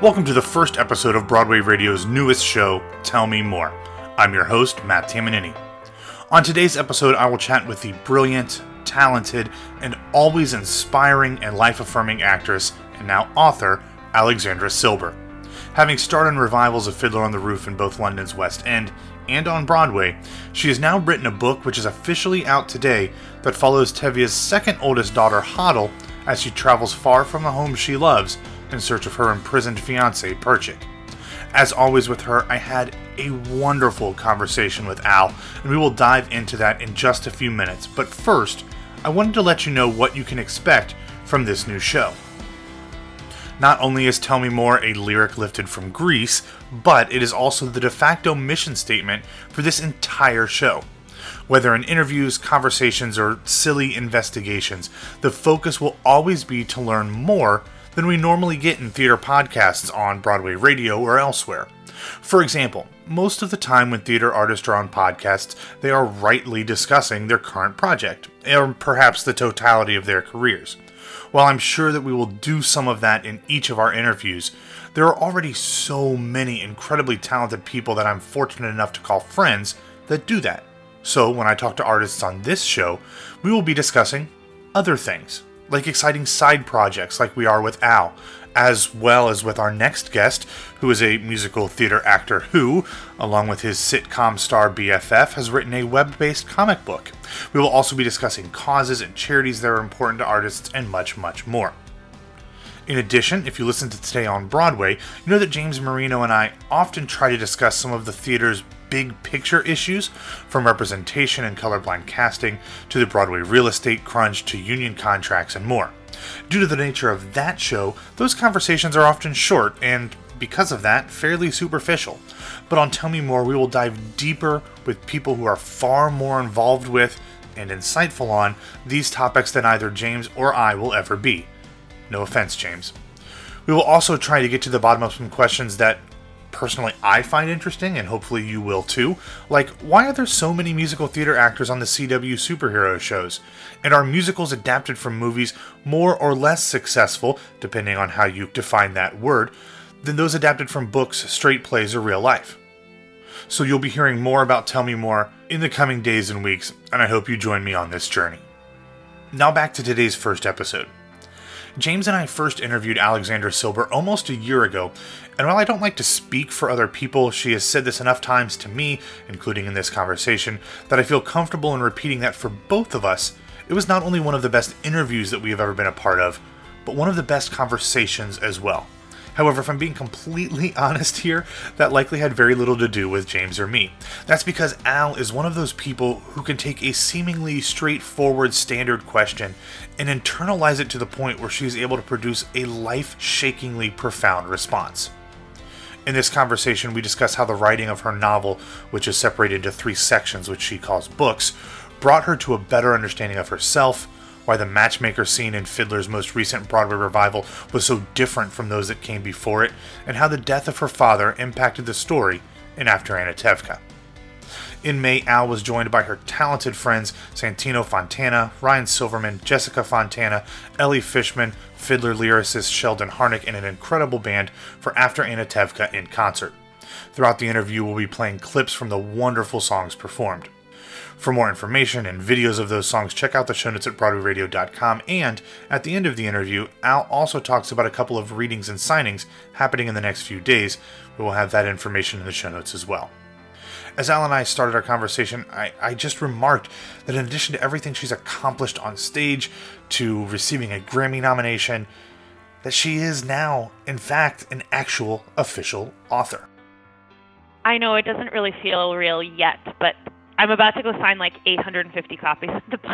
Welcome to the first episode of Broadway Radio's newest show, Tell Me More. I'm your host, Matt Tamanini. On today's episode, I will chat with the brilliant, talented, and always inspiring and life affirming actress and now author, Alexandra Silber. Having starred in revivals of Fiddler on the Roof in both London's West End and on Broadway, she has now written a book which is officially out today that follows Tevye's second oldest daughter, Hodel, as she travels far from the home she loves in search of her imprisoned fiance, Perchik. As always with her, I had a wonderful conversation with Al, and we will dive into that in just a few minutes. But first, I wanted to let you know what you can expect from this new show. Not only is Tell Me More a lyric lifted from Grease, but it is also the de facto mission statement for this entire show. Whether in interviews, conversations, or silly investigations, the focus will always be to learn more than we normally get in theater podcasts on Broadway radio or elsewhere. For example, most of the time when theater artists are on podcasts, they are rightly discussing their current project, or perhaps the totality of their careers. While I'm sure that we will do some of that in each of our interviews, there are already so many incredibly talented people that I'm fortunate enough to call friends that do that. So when I talk to artists on this show, we will be discussing other things like exciting side projects like we are with Al, as well as with our next guest, who is a musical theater actor who, along with his sitcom star BFF, has written a web based comic book. We will also be discussing causes and charities that are important to artists and much, much more. In addition, if you listen to Today on Broadway, you know that James Marino and I often try to discuss some of the theater's big picture issues, from representation and colorblind casting to the Broadway real estate crunch to union contracts and more. Due to the nature of that show, those conversations are often short and, because of that, fairly superficial. But on Tell Me More, we will dive deeper with people who are far more involved with and insightful on these topics than either James or I will ever be. No offense, James. We will also try to get to the bottom of some questions that personally I find interesting, and hopefully you will too. Like, why are there so many musical theater actors on the CW superhero shows? And are musicals adapted from movies more or less successful, depending on how you define that word, than those adapted from books, straight plays, or real life? So you'll be hearing more about Tell Me More in the coming days and weeks, and I hope you join me on this journey. Now back to today's first episode. James and I first interviewed Alexandra Silber almost a year ago, and while I don't like to speak for other people, she has said this enough times to me, including in this conversation, that I feel comfortable in repeating that for both of us, it was not only one of the best interviews that we have ever been a part of, but one of the best conversations as well. However, if I'm being completely honest here, that likely had very little to do with James or me. That's because Al is one of those people who can take a seemingly straightforward standard question and internalize it to the point where she is able to produce a life shakingly profound response. In this conversation, we discuss how the writing of her novel, which is separated into three sections, which she calls books, brought her to a better understanding of herself why the matchmaker scene in Fiddler's most recent Broadway revival was so different from those that came before it, and how the death of her father impacted the story in After Anatevka. In May, Al was joined by her talented friends Santino Fontana, Ryan Silverman, Jessica Fontana, Ellie Fishman, fiddler lyricist Sheldon Harnick, and an incredible band for After Anatevka in concert. Throughout the interview, we'll be playing clips from the wonderful songs performed. For more information and videos of those songs, check out the show notes at BroadwayRadio.com. And at the end of the interview, Al also talks about a couple of readings and signings happening in the next few days. We will have that information in the show notes as well. As Al and I started our conversation, I, I just remarked that in addition to everything she's accomplished on stage, to receiving a Grammy nomination, that she is now, in fact, an actual official author. I know it doesn't really feel real yet, but I'm about to go sign like 850 copies of the book.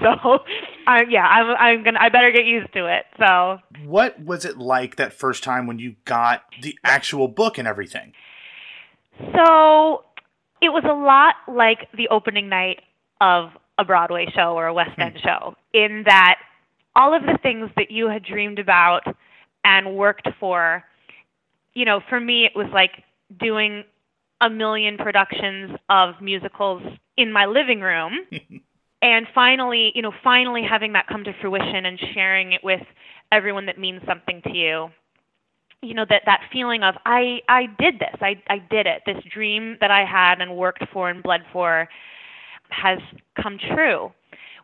So, uh, yeah, I'm, I'm gonna. I better get used to it. So, what was it like that first time when you got the actual book and everything? So, it was a lot like the opening night of a Broadway show or a West End hmm. show, in that all of the things that you had dreamed about and worked for, you know, for me it was like doing a million productions of musicals in my living room. and finally, you know, finally having that come to fruition and sharing it with everyone that means something to you. you know that that feeling of I I did this. I I did it. This dream that I had and worked for and bled for has come true.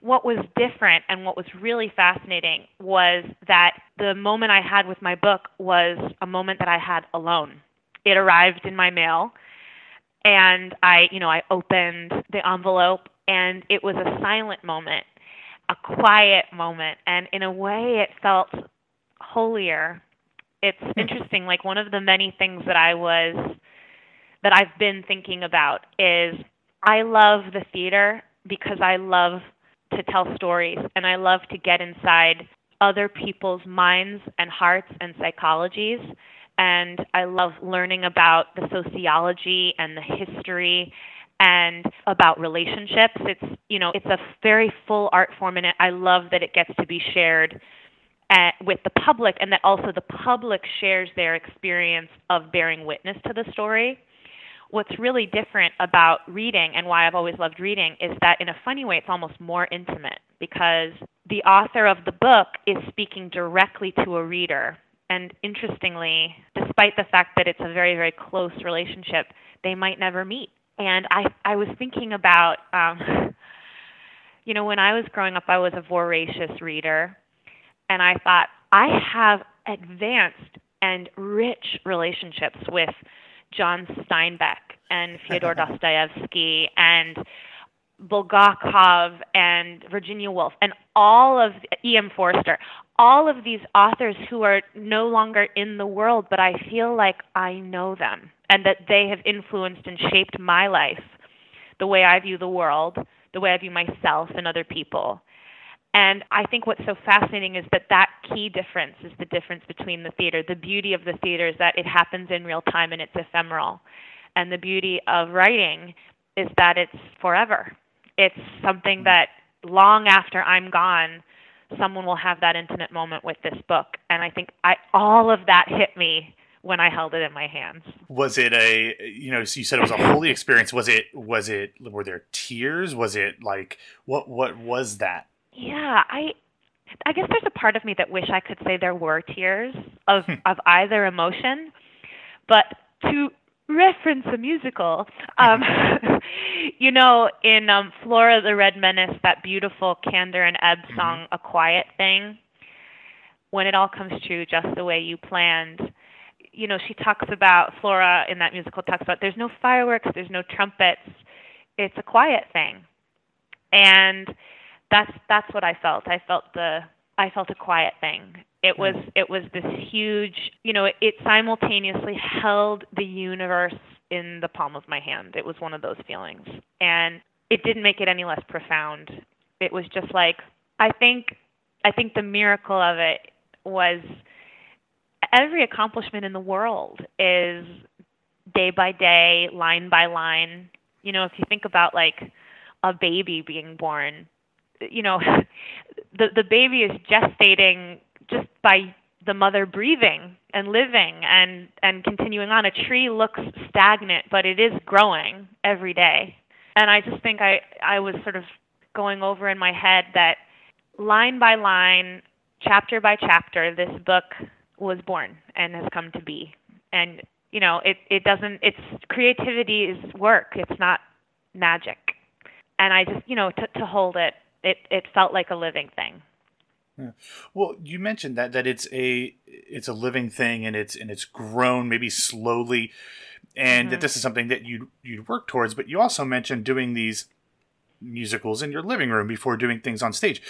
What was different and what was really fascinating was that the moment I had with my book was a moment that I had alone. It arrived in my mail and I, you know, I opened the envelope and it was a silent moment, a quiet moment, and in a way it felt holier. It's hmm. interesting like one of the many things that I was that I've been thinking about is I love the theater because I love to tell stories and I love to get inside other people's minds and hearts and psychologies and I love learning about the sociology and the history and about relationships. It's you know it's a very full art form, and I love that it gets to be shared at, uh, with the public, and that also the public shares their experience of bearing witness to the story. What's really different about reading and why I've always loved reading is that in a funny way it's almost more intimate because the author of the book is speaking directly to a reader and interestingly, despite the fact that it's a very, very close relationship, they might never meet. And I, I was thinking about, um, you know, when I was growing up, I was a voracious reader, and I thought I have advanced and rich relationships with John Steinbeck and Fyodor Dostoevsky and Bulgakov and Virginia Woolf and all of E.M. Forster, all of these authors who are no longer in the world, but I feel like I know them and that they have influenced and shaped my life, the way I view the world, the way I view myself and other people. And I think what's so fascinating is that that key difference is the difference between the theater. The beauty of the theater is that it happens in real time and it's ephemeral. And the beauty of writing is that it's forever it's something hmm. that long after I'm gone, someone will have that intimate moment with this book. And I think I all of that hit me when I held it in my hands. Was it a you know, so you said it was a holy experience. Was it was it were there tears? Was it like what what was that? Yeah, I I guess there's a part of me that wish I could say there were tears of hmm. of either emotion. But to reference a musical. Um, you know, in um, Flora the Red Menace, that beautiful Kander and Ebb mm-hmm. song, mm-hmm. A Quiet Thing, when it all comes true just the way you planned. You know, she talks about, Flora in that musical talks about there's no fireworks, there's no trumpets, it's a quiet thing. And that's that's what I felt. I felt the I felt a quiet thing. It was it was this huge, you know, it, it simultaneously held the universe in the palm of my hand. It was one of those feelings. And it didn't make it any less profound. It was just like I think I think the miracle of it was every accomplishment in the world is day by day, line by line. You know, if you think about like a baby being born, you know, the the baby is gestating just by the mother breathing and living and and continuing on. A tree looks stagnant but it is growing every day. And i just think i i was sort of going over in my head that line by line chapter by chapter this book was born and has come to be. And you know it it doesn't it's creativity is work. It's not magic. And i just you know to to hold it it it felt like a living thing yeah. Well, you mentioned that that it's a it's a living thing and it's and it's grown maybe slowly, and mm-hmm. that this is something that you you'd work towards. But you also mentioned doing these musicals in your living room before doing things on stage.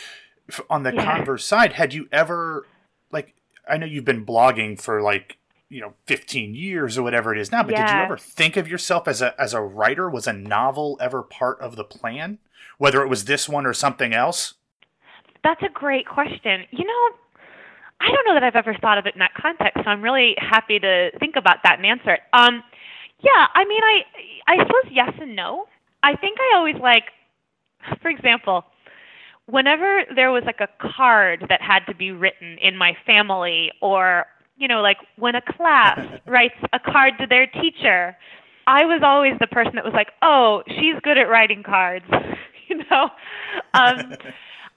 On the yeah. converse side, had you ever like I know you've been blogging for like you know 15 years or whatever it is now but yeah. did you ever think of yourself as a as a writer was a novel ever part of the plan whether it was this one or something else that's a great question. You know, I don't know that I've ever thought of it in that context, so I'm really happy to think about that and answer it. Um, yeah, I mean, I I suppose yes and no. I think I always like, for example, whenever there was like a card that had to be written in my family, or you know, like when a class writes a card to their teacher, I was always the person that was like, oh, she's good at writing cards, you know. Um,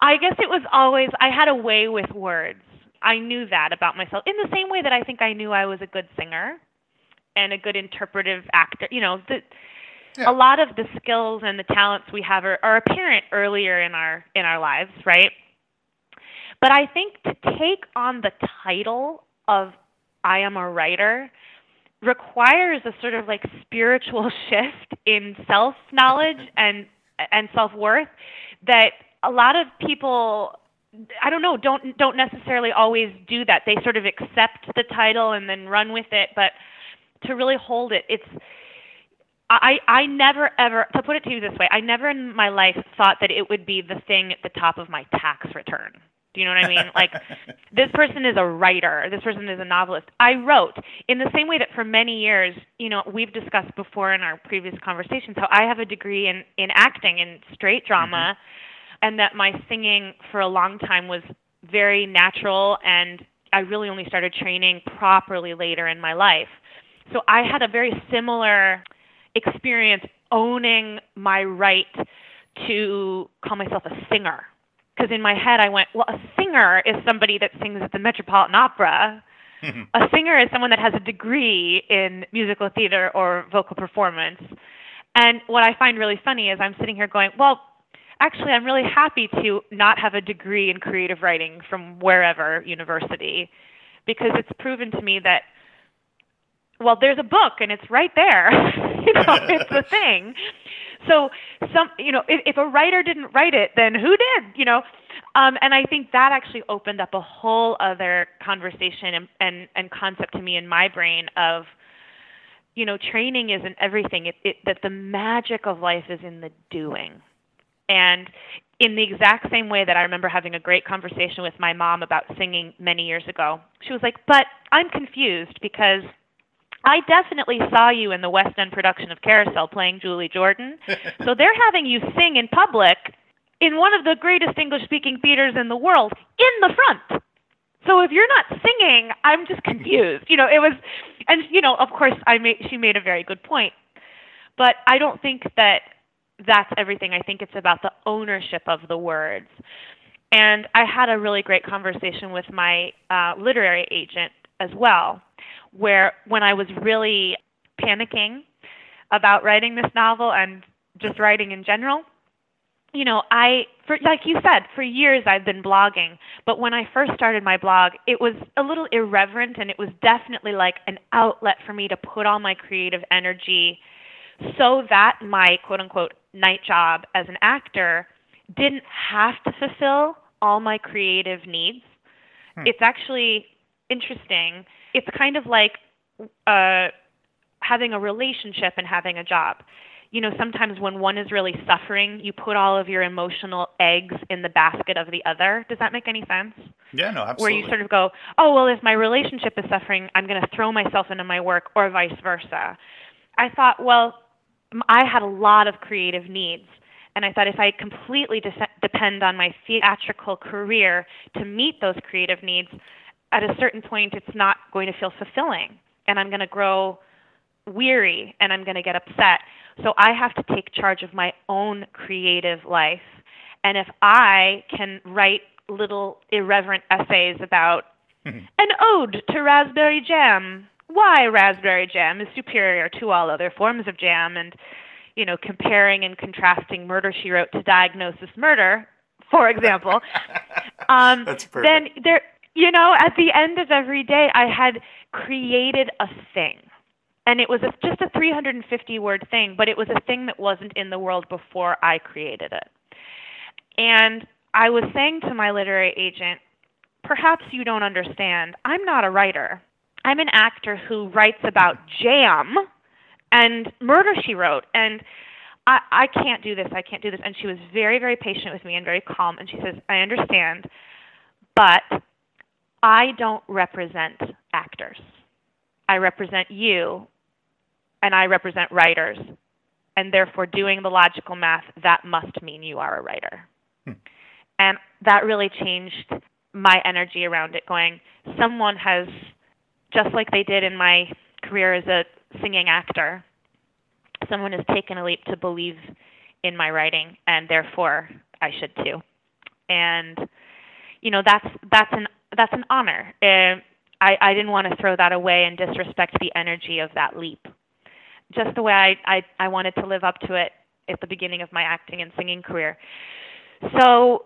I guess it was always I had a way with words. I knew that about myself in the same way that I think I knew I was a good singer and a good interpretive actor. You know, the, yeah. a lot of the skills and the talents we have are, are apparent earlier in our in our lives, right? But I think to take on the title of I am a writer requires a sort of like spiritual shift in self knowledge and and self worth that a lot of people I don't know, don't don't necessarily always do that. They sort of accept the title and then run with it, but to really hold it, it's I I never ever to put it to you this way, I never in my life thought that it would be the thing at the top of my tax return. Do you know what I mean? like this person is a writer, this person is a novelist. I wrote in the same way that for many years, you know, we've discussed before in our previous conversations how I have a degree in in acting in straight drama. Mm-hmm and that my singing for a long time was very natural and I really only started training properly later in my life. So I had a very similar experience owning my right to call myself a singer. Because in my head, I went, well, a singer is somebody that sings at the Metropolitan Opera. a singer is someone that has a degree in musical theater or vocal performance. And what I find really funny is I'm sitting here going, well, actually, I'm really happy to not have a degree in creative writing from wherever university because it's proven to me that well there's a book and it's right there. You know it's the thing. So some you know if, if a writer didn't write it then who did you know? Um, and i think that actually opened up a whole other conversation and, and and concept to me in my brain of you know training isn't everything. It, it that the magic of life is in the doing and in the exact same way that I remember having a great conversation with my mom about singing many years ago, she was like, But I'm confused because I definitely saw you in the West End production of Carousel playing Julie Jordan. so they're having you sing in public in one of the greatest English speaking theaters in the world in the front. So if you're not singing, I'm just confused. You know, it was and you know, of course I made she made a very good point. But I don't think that that's everything. I think it's about the ownership of the words. And I had a really great conversation with my uh, literary agent as well, where when I was really panicking about writing this novel and just writing in general, you know, I for like you said, for years I've been blogging, but when I first started my blog, it was a little irreverent and it was definitely like an outlet for me to put all my creative energy so that my quote unquote night job as an actor didn't have to fulfill all my creative needs. Hmm. It's actually interesting. It's kind of like uh, having a relationship and having a job. You know, sometimes when one is really suffering, you put all of your emotional eggs in the basket of the other. Does that make any sense? Yeah, no, absolutely. Where you sort of go, oh, well, if my relationship is suffering, I'm going to throw myself into my work, or vice versa. I thought, well, I had a lot of creative needs. And I thought if I completely de- depend on my theatrical career to meet those creative needs, at a certain point it's not going to feel fulfilling. And I'm going to grow weary and I'm going to get upset. So I have to take charge of my own creative life. And if I can write little irreverent essays about an ode to raspberry jam why raspberry jam is superior to all other forms of jam and you know comparing and contrasting murder she wrote to diagnosis murder for example um That's perfect. then there you know at the end of every day i had created a thing. And it was a, just a 350 word thing but it was a thing that wasn't in the world before i created it. And i was saying to my literary agent perhaps you don't understand. I'm not a writer I'm an actor who writes about jam and murder she wrote and I, I can't do this, I can't do this. And she was very, very patient with me and very calm. And she says, I understand, but I don't represent actors. I represent you, and I represent writers. And therefore, doing the logical math, that must mean you are a writer. Hmm. And that really changed my energy around it, going, someone has just like they did in my career as a singing actor, someone has taken a leap to believe in my writing, and therefore I should too. And you know that's that's an that's an honor. Uh, I I didn't want to throw that away and disrespect the energy of that leap. Just the way I I, I wanted to live up to it at the beginning of my acting and singing career. So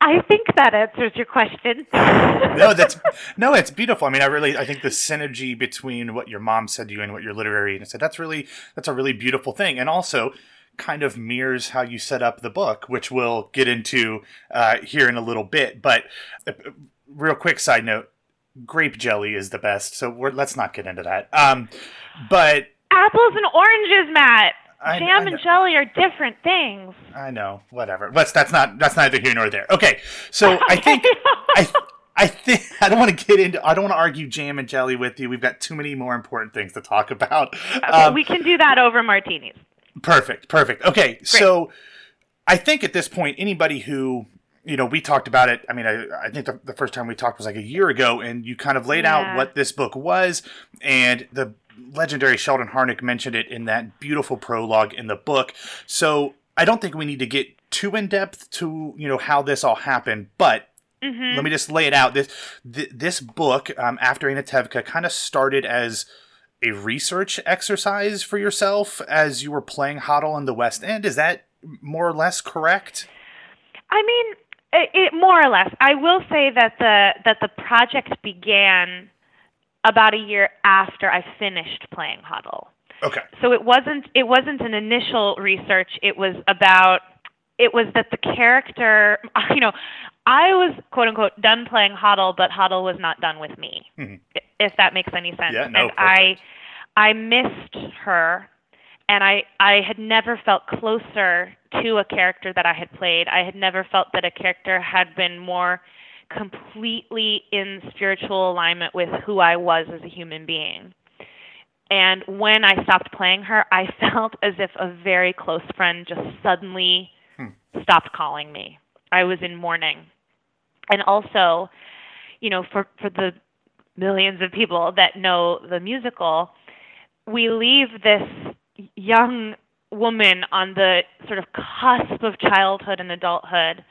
I think that answers your question. no, that's no, it's beautiful. I mean, I really, I think the synergy between what your mom said to you and what your literary agent said, that's really, that's a really beautiful thing. And also, kind of mirrors how you set up the book, which we'll get into uh, here in a little bit. But uh, real quick side note: grape jelly is the best. So let's not get into that. Um, but apples and oranges, Matt. I, Jam I and jelly are different things. I know, whatever. But that's not that's neither here nor there. Okay, so I think I I think I don't want to get into I don't want to argue jam and jelly with you. We've got too many more important things to talk about. Okay, um, we can do that over martinis. Perfect, perfect. Okay, Great. so I think at this point, anybody who you know, we talked about it. I mean, I, I think the, the, first time we talked was like a year ago, and you kind of laid yeah. out what this book was, and the legendary Sheldon Harnick mentioned it in that beautiful prologue in the book. So I don't think we need to get too in depth to you know how this all happened, but mm-hmm. let me just lay it out. This th- this book, um, after Anatevka, kind of started as a research exercise for yourself as you were playing Hodel in the West End. Is that more or less correct? I mean, it, it, more or less. I will say that the that the project began about a year after I finished playing Hodel. Okay. So it wasn't it wasn't an initial research. It was about it was that the character, you know, I was quote unquote done playing Hodel, but Hodel was not done with me. Mm-hmm. If that makes any sense. Yeah, no, and I I missed her and I I had never felt closer to a character that I had played. I had never felt that a character had been more completely in spiritual alignment with who I was as a human being. And when I stopped playing her, I felt as if a very close friend just suddenly hmm. stopped calling me. I was in mourning. And also, you know, for for the millions of people that know the musical, we leave this young woman on the sort of cusp of childhood and adulthood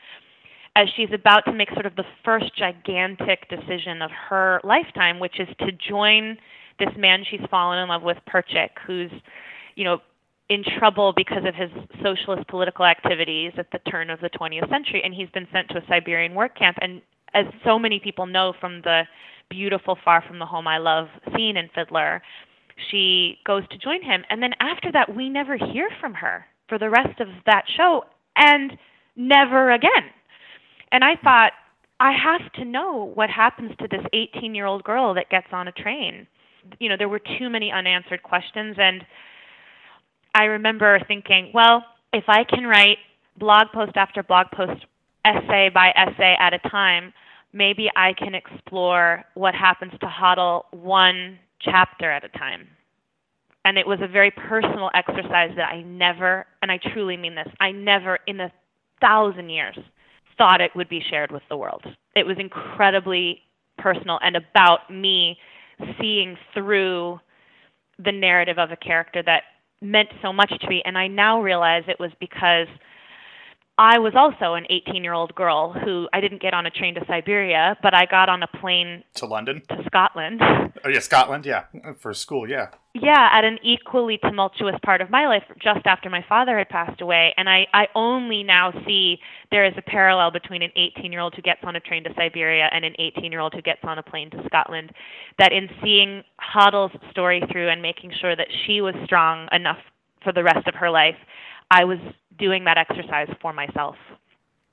as she's about to make sort of the first gigantic decision of her lifetime, which is to join this man she's fallen in love with, Perchik, who's, you know, in trouble because of his socialist political activities at the turn of the 20th century, and he's been sent to a Siberian work camp. And as so many people know from the beautiful Far From the Home I Love scene in Fiddler, she goes to join him. And then after that, we never hear from her for the rest of that show, and never again. And I thought, I have to know what happens to this 18 year old girl that gets on a train. You know, there were too many unanswered questions. And I remember thinking, well, if I can write blog post after blog post, essay by essay at a time, maybe I can explore what happens to Hodel one chapter at a time. And it was a very personal exercise that I never, and I truly mean this, I never in a thousand years thought it would be shared with the world. It was incredibly personal and about me seeing through the narrative of a character that meant so much to me. And I now realize it was because I was also an 18 year old girl who I didn't get on a train to Siberia, but I got on a plane to London, to Scotland. Oh, yeah, Scotland, yeah, for school, yeah. Yeah, at an equally tumultuous part of my life just after my father had passed away. And I, I only now see there is a parallel between an 18 year old who gets on a train to Siberia and an 18 year old who gets on a plane to Scotland. That in seeing Hodel's story through and making sure that she was strong enough for the rest of her life, I was doing that exercise for myself.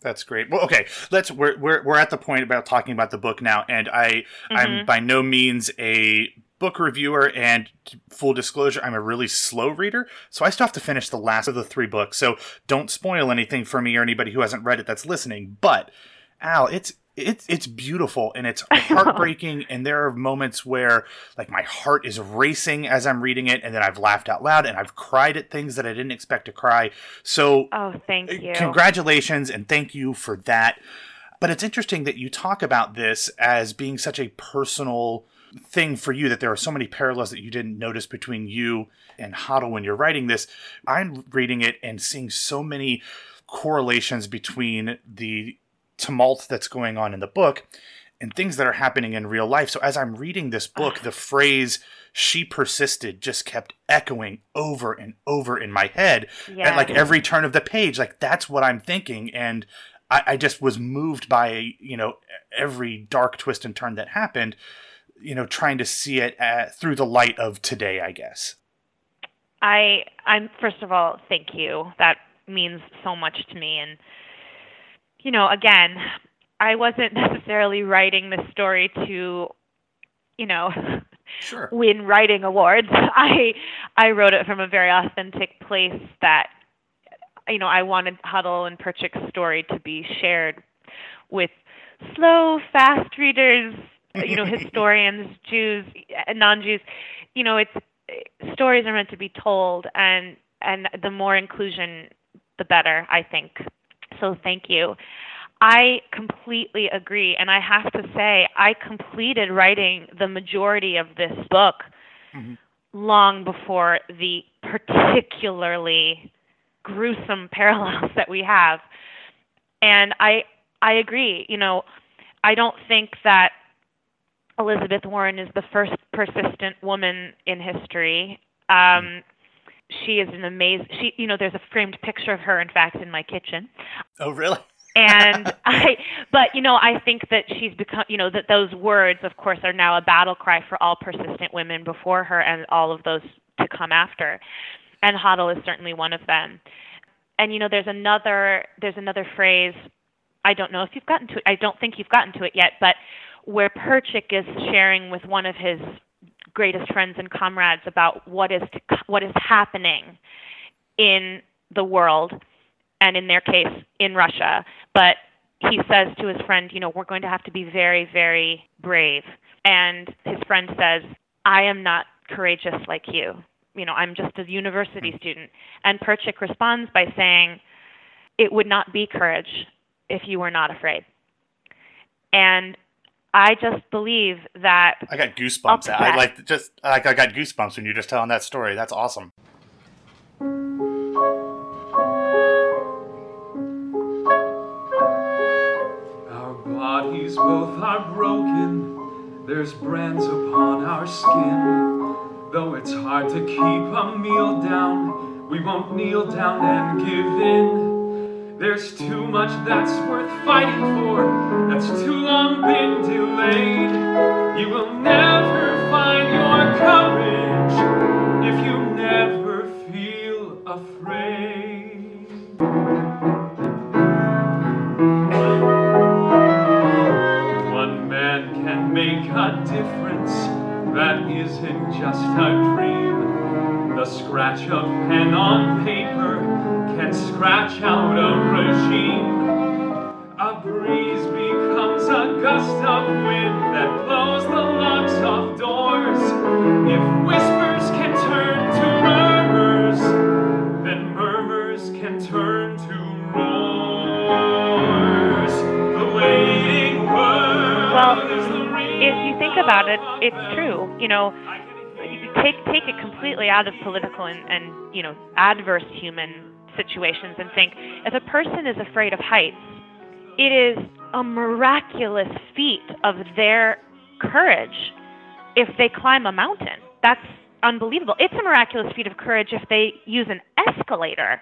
That's great. Well, okay, let's we're we're we're at the point about talking about the book now, and I mm-hmm. I'm by no means a book reviewer, and full disclosure, I'm a really slow reader, so I still have to finish the last of the three books. So don't spoil anything for me or anybody who hasn't read it that's listening. But Al, it's it's it's beautiful and it's heartbreaking and there are moments where like my heart is racing as I'm reading it and then I've laughed out loud and I've cried at things that I didn't expect to cry. So Oh, thank uh, you. Congratulations and thank you for that. But it's interesting that you talk about this as being such a personal thing for you that there are so many parallels that you didn't notice between you and Hodel when you're writing this. I'm reading it and seeing so many correlations between the tumult that's going on in the book and things that are happening in real life. So as I'm reading this book, the phrase she persisted just kept echoing over and over in my head Yeah. at like every turn of the page. Like that's what I'm thinking. And I, I just was moved by, you know, every dark twist and turn that happened, you know, trying to see it uh through the light of today, I guess. I I'm first of all, thank you. That means so much to me and you know, again, I wasn't necessarily writing this story to you know, Sure. win writing awards. I I wrote it from a very authentic place that you know, I wanted Hodel and Perchik's story to be shared with slow, fast readers, you know, historians, Jews, non-Jews. You know, it's stories are meant to be told and and the more inclusion the better, I think. So thank you. I completely agree and I have to say I completed writing the majority of this book Mhm. long before the particularly gruesome parallels that we have. And I I agree, you know, I don't think that Elizabeth Warren is the first persistent woman in history. Um, she is an amazing. She, you know, there's a framed picture of her, in fact, in my kitchen. Oh, really? And I, but you know, I think that she's become, you know, that those words, of course, are now a battle cry for all persistent women before her and all of those to come after. And Hodel is certainly one of them. And you know, there's another, there's another phrase. I don't know if you've gotten to it. I don't think you've gotten to it yet, but where Perchik is sharing with one of his greatest friends and comrades about what is to, what is happening in the world and in their case in Russia. But he says to his friend you know we're going to have to be very very brave. And his friend says I am not courageous like you. You know I'm just a university hmm. student. And Perchik responds by saying it would not be courage if you were not afraid. And I just believe that I got goosebumps. I like just like I got goosebumps when you're just telling that story. That's awesome. Our bodies both are broken, there's brands upon our skin. Though it's hard to keep a meal down, we won't kneel down and give in. There's too much that's worth fighting for, that's too long been delayed. You will never find your courage if you never feel afraid. One man can make a difference that isn't just a dream. The scratch of pen on paper scratch out a regime. A breeze becomes a gust of wind that blows the locks off doors. If whispers can turn to murmurs, then murmurs can turn to roars. The waiting world Well, if you think about it, it's true. You know, you take take it completely out of political and, and you know adverse human situations and think if a person is afraid of heights, it is a miraculous feat of their courage if they climb a mountain. That's unbelievable. It's a miraculous feat of courage if they use an escalator.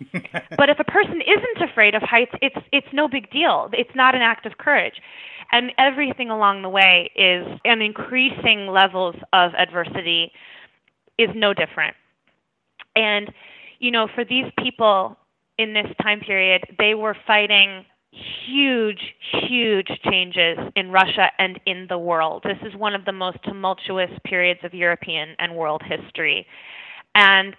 but if a person isn't afraid of heights, it's it's no big deal. It's not an act of courage. And everything along the way is and increasing levels of adversity is no different. And you know, for these people in this time period, they were fighting huge, huge changes in Russia and in the world. This is one of the most tumultuous periods of European and world history. And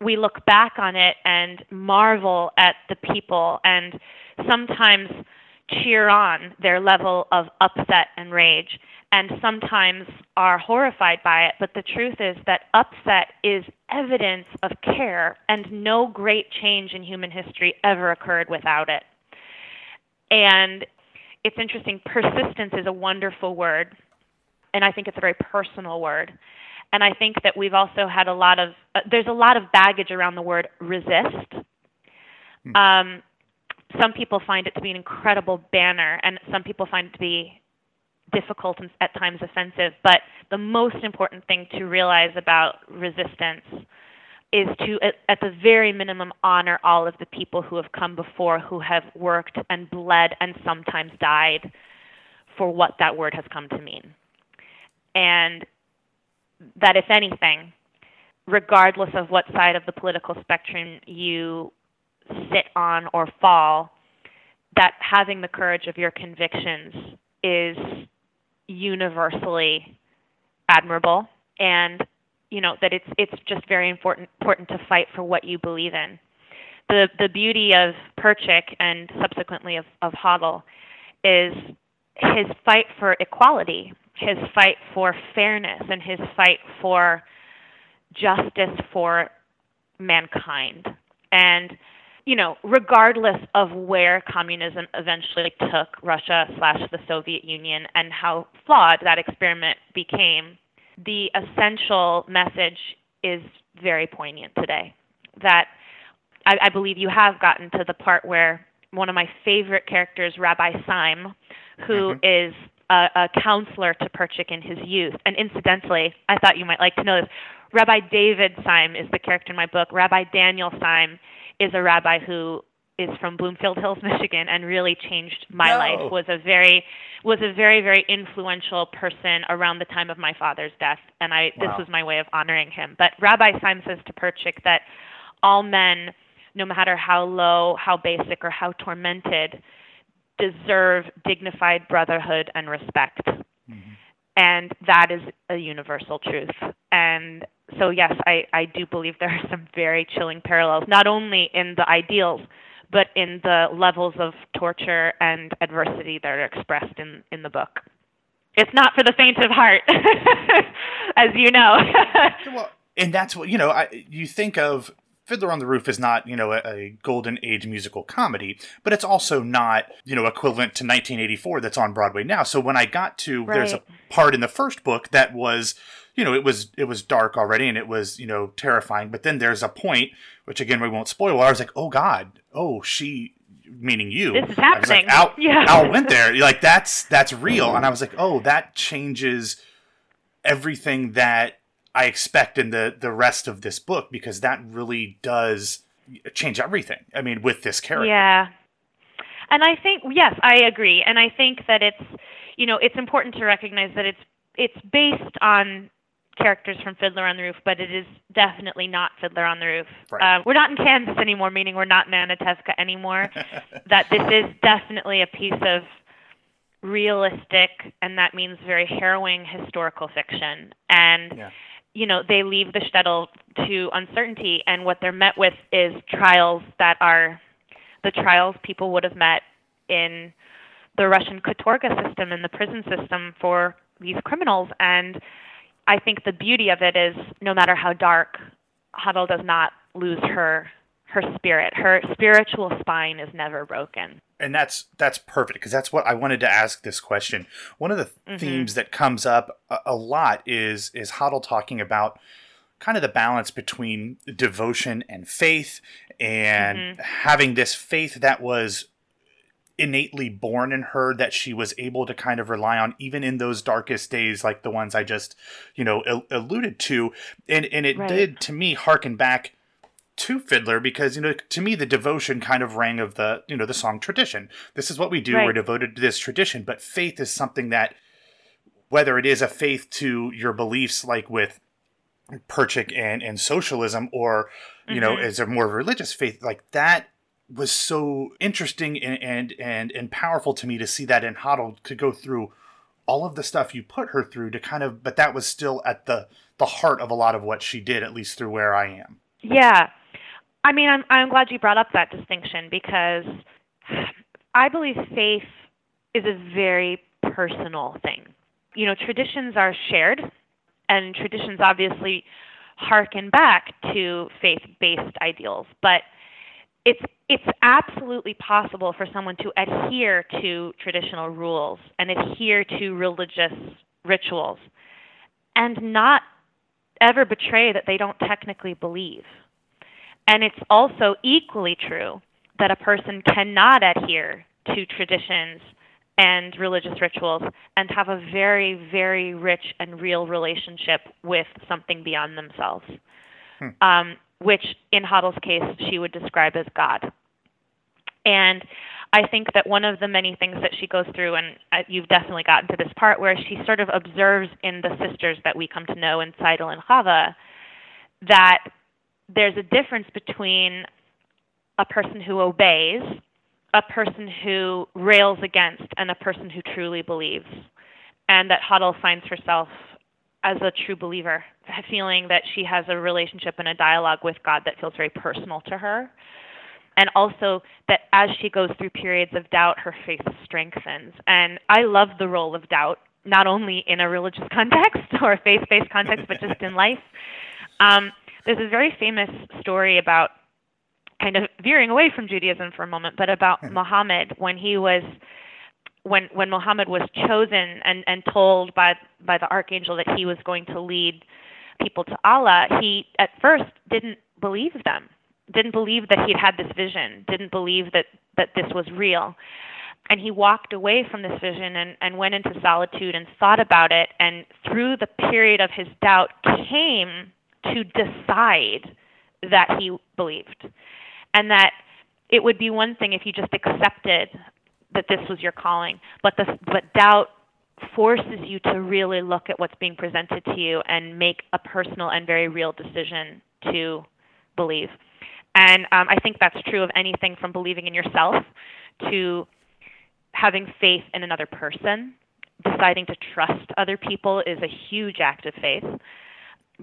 we look back on it and marvel at the people and sometimes cheer on their level of upset and rage and sometimes are horrified by it. But the truth is that upset is evidence of care, and no great change in human history ever occurred without it. And it's interesting, persistence is a wonderful word, and I think it's a very personal word. And I think that we've also had a lot of, uh, there's a lot of baggage around the word resist. Um, some people find it to be an incredible banner, and some people find it to be difficult and at times offensive. But the most important thing to realize about resistance is to, at, the very minimum, honor all of the people who have come before, who have worked and bled and sometimes died for what that word has come to mean. And that, if anything, regardless of what side of the political spectrum you sit on or fall, that having the courage of your convictions is universally admirable. And you know that it's it's just very important important to fight for what you believe in. The the beauty of Perchik and subsequently of of Hodel is his fight for equality his fight for fairness and his fight for justice for mankind. And you know, regardless of where communism eventually took Russia slash the Soviet Union and how flawed that experiment became, the essential message is very poignant today. That I, I believe you have gotten to the part where one of my favorite characters, Rabbi Syme, who mm-hmm. is a, a counselor to Perchik in his youth. And incidentally, I thought you might like to know this. Rabbi David Syme is the character in my book. Rabbi Daniel Syme is a rabbi who is from Bloomfield Hills, Michigan, and really changed my no. life. was a very was a very very influential person around the time of my father's death, and I wow. this was my way of honoring him. But Rabbi Syme says to Perchik that all men, no matter how low, how basic, or how tormented, deserve dignified brotherhood and respect. Mm-hmm. And that is a universal truth. And so yes, I, I do believe there are some very chilling parallels, not only in the ideals, but in the levels of torture and adversity that are expressed in, in the book. It's not for the faint of heart, as you know. well, and that's what you know. I, you think of Fiddler on the Roof is not, you know, a, a, golden age musical comedy, but it's also not, you know, equivalent to 1984 that's on Broadway now. So when I got to right. there's a part in the first book that was you know, it was it was dark already and it was, you know, terrifying. But then there's a point, which again we won't spoil, where I was like, oh God, oh she meaning you. This is happening. Like, Al, yeah. Al went there. Like that's that's real. Mm-hmm. And I was like, oh, that changes everything that I expect in the the rest of this book because that really does change everything. I mean, with this character. Yeah. And I think yes, I agree. And I think that it's you know, it's important to recognize that it's it's based on characters from Fiddler on the Roof, but it is definitely not Fiddler on the Roof. Right. Uh, we're not in Kansas anymore, meaning we're not in Anatevka anymore. that this is definitely a piece of realistic, and that means very harrowing historical fiction. And yeah. You know, they leave the shtetl to uncertainty, and what they're met with is trials that are the trials people would have met in the Russian katorga system and the prison system for these criminals and I think the beauty of it is no matter how dark, Hodel does not lose her her spirit. Her spiritual spine is never broken. And that's that's perfect because that's what I wanted to ask this question. One of the mm-hmm. themes that comes up a, a lot is is Hodel talking about kind of the balance between devotion and faith and mm-hmm. having this faith that was innately born in her that she was able to kind of rely on even in those darkest days like the ones I just you know al- alluded to and and it right. did to me harken back to Fiddler because you know to me the devotion kind of rang of the you know the song tradition this is what we do right. we're devoted to this tradition but faith is something that whether it is a faith to your beliefs like with Perchik and and socialism or you mm-hmm. know is a more religious faith like that was so interesting and, and and and powerful to me to see that in Hodel to go through all of the stuff you put her through to kind of but that was still at the the heart of a lot of what she did at least through where I am. Yeah. I mean I'm I'm glad you brought up that distinction because I believe faith is a very personal thing. You know, traditions are shared and traditions obviously harken back to faith-based ideals, but it's it's absolutely possible for someone to adhere to traditional rules and adhere to religious rituals and not ever betray that they don't technically believe. And it's also equally true that a person cannot adhere to traditions and religious rituals and have a very, very rich and real relationship with something beyond themselves, hmm. um, which in Hodel's case she would describe as God. And I think that one of the many things that she goes through, and uh, you've definitely gotten to this part, where she sort of observes in the sisters that we come to know in Tzeitel and Chava that there's a difference between a person who obeys, a person who rails against, and a person who truly believes. And that Hodel finds herself as a true believer, feeling that she has a relationship and a dialogue with God that feels very personal to her and also that as she goes through periods of doubt, her faith strengthens. And I love the role of doubt, not only in a religious context or a faith based context, but just in life. Um, there's a very famous story about kind of veering away from Judaism for a moment, but about hmm. Muhammad when he was when when Muhammad was chosen and and told by by the archangel that he was going to lead people to Allah, he at first didn't believe them didn't believe that he'd had this vision, didn't believe that, that this was real. And he walked away from this vision and, and went into solitude and thought about it, and through the period of his doubt, came to decide that he believed. And that it would be one thing if you just accepted that this was your calling, but the but doubt forces you to really look at what's being presented to you and make a personal and very real decision to believe. And um, I think that's true of anything from believing in yourself to having faith in another person. Deciding to trust other people is a huge act of faith.